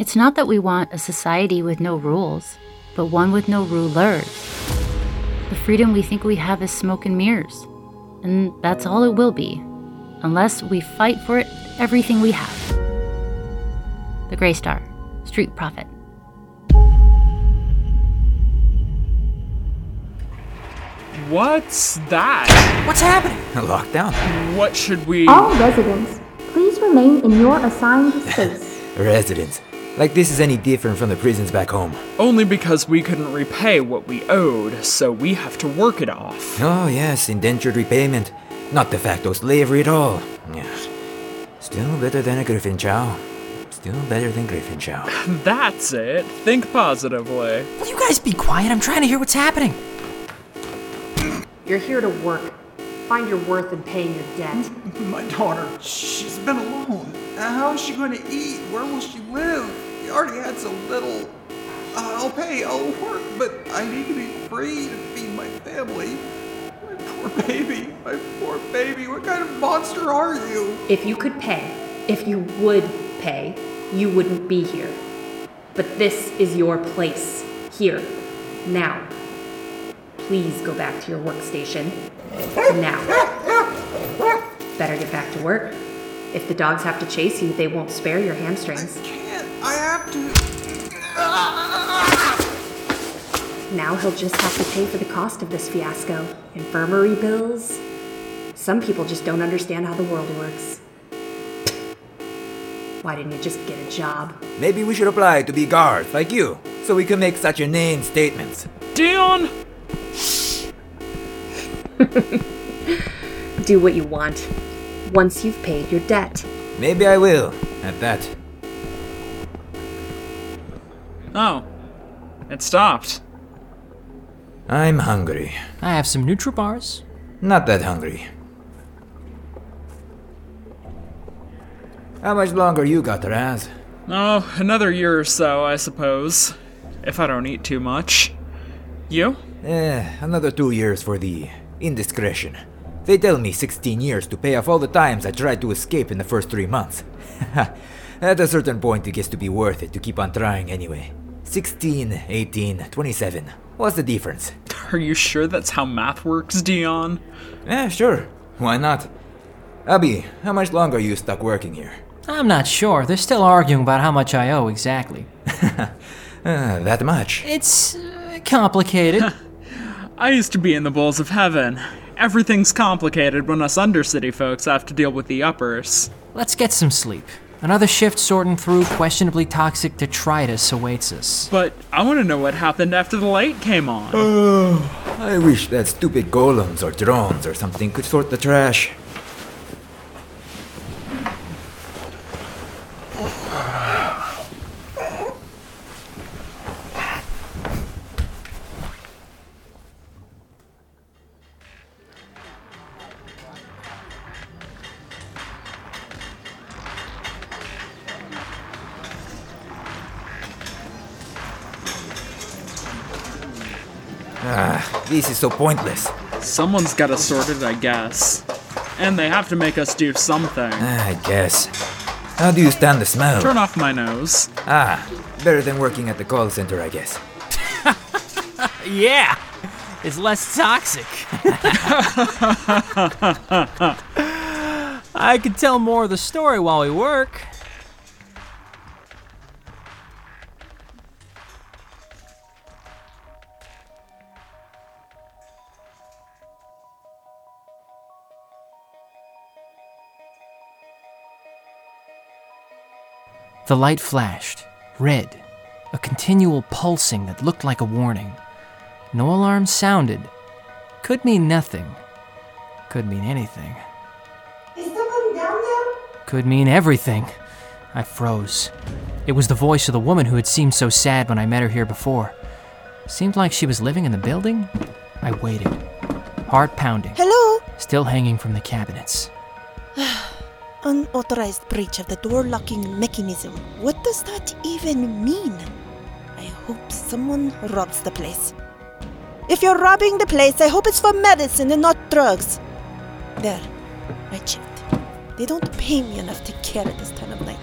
It's not that we want a society with no rules, but one with no rulers. The freedom we think we have is smoke and mirrors. And that's all it will be, unless we fight for it everything we have. The Grey Star, Street Prophet. What's that? What's happening? A lockdown? What should we. All residents, please remain in your assigned space. Residents. Like this is any different from the prisons back home. Only because we couldn't repay what we owed, so we have to work it off. Oh, yes, indentured repayment. Not de facto slavery at all. Yes. Still better than a Griffin Chow. Still better than Griffin Chow. That's it. Think positively. Will you guys be quiet? I'm trying to hear what's happening. You're here to work. Find your worth in paying your debt. My daughter, she's been alone. How is she going to eat? Where will she live? We already had so little. Uh, I'll pay, I'll work, but I need to be free to feed my family. My poor baby, my poor baby. What kind of monster are you? If you could pay, if you would pay, you wouldn't be here. But this is your place. Here. Now. Please go back to your workstation. Now. Better get back to work. If the dogs have to chase you, they won't spare your hamstrings. Can't. I have to. Now he'll just have to pay for the cost of this fiasco. Infirmary bills. Some people just don't understand how the world works. Why didn't you just get a job? Maybe we should apply to be guards like you, so we can make such inane statements. Dion! Do what you want. Once you've paid your debt. Maybe I will, at that. Oh. It stopped. I'm hungry. I have some Nutribars. Not that hungry. How much longer you got, Raz? Oh, another year or so, I suppose. If I don't eat too much. You? Eh, another two years for the indiscretion. They tell me 16 years to pay off all the times I tried to escape in the first three months. At a certain point, it gets to be worth it to keep on trying anyway. 16, 18, 27. What's the difference? Are you sure that's how math works, Dion? Eh, sure. Why not? Abi, how much longer are you stuck working here? I'm not sure. They're still arguing about how much I owe exactly. Uh, that much. It's uh, complicated. I used to be in the bowls of heaven. Everything's complicated when us Undercity folks have to deal with the uppers. Let's get some sleep. Another shift sorting through questionably toxic detritus awaits us. But I want to know what happened after the light came on. Oh, I wish that stupid golems or drones or something could sort the trash. Ah, this is so pointless. Someone's gotta sort it, I guess. And they have to make us do something. Ah, I guess. How do you stand the smell? Turn off my nose. Ah, better than working at the call center, I guess. Yeah, it's less toxic. I could tell more of the story while we work. The light flashed, red, a continual pulsing that looked like a warning. No alarm sounded. Could mean nothing. Could mean anything. Is someone down there? Could mean everything. I froze. It was the voice of the woman who had seemed so sad when I met her here before. Seemed like she was living in the building. I waited. Heart pounding, Hello? still hanging from the cabinets. Unauthorized breach of the door locking mechanism. What does that even mean? I hope someone robs the place. If you're robbing the place, I hope it's for medicine and not drugs. There, I checked. They don't pay me enough to care at this time of night.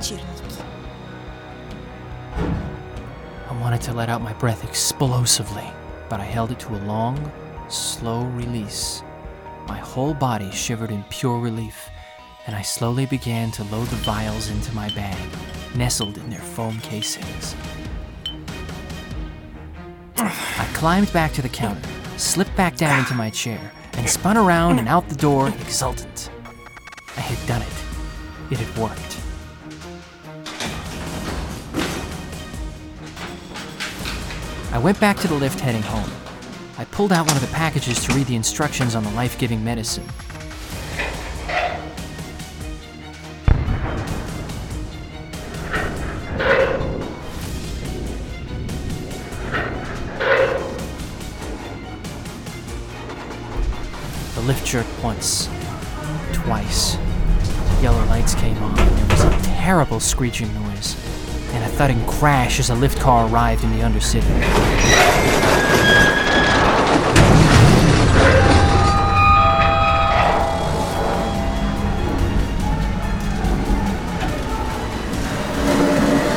Chirniki. I wanted to let out my breath explosively, but I held it to a long, slow release. My whole body shivered in pure relief, and I slowly began to load the vials into my bag, nestled in their foam casings. I climbed back to the counter, slipped back down into my chair, and spun around and out the door, exultant. I had done it. It had worked. I went back to the lift heading home. I pulled out one of the packages to read the instructions on the life giving medicine. Lift jerked once, twice. Yellow lights came on, and there was a terrible screeching noise, and a thudding crash as a lift car arrived in the Undercity.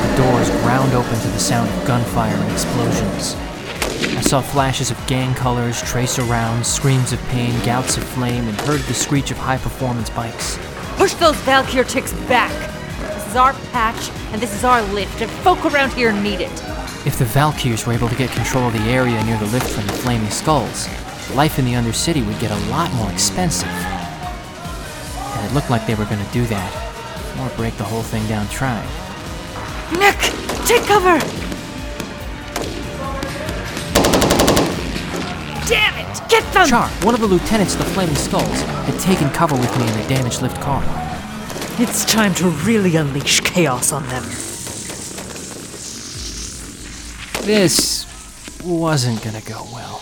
The doors ground open to the sound of gunfire and explosions. I saw flashes of gang colors, tracer rounds, screams of pain, gouts of flame, and heard the screech of high performance bikes. Push those Valkyr ticks back. This is our patch, and this is our lift, and folk around here need it. If the Valkyrs were able to get control of the area near the lift from the flaming skulls, life in the Undercity would get a lot more expensive. And it looked like they were going to do that, or break the whole thing down trying. Nick, take cover! Damn it! Get them! Char, one of the lieutenants of the Flaming Skulls, had taken cover with me in the damaged lift car. It's time to really unleash chaos on them. This wasn't gonna go well.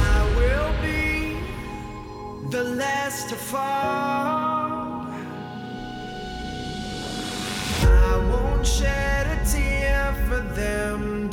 I will be the last to fall. I won't shed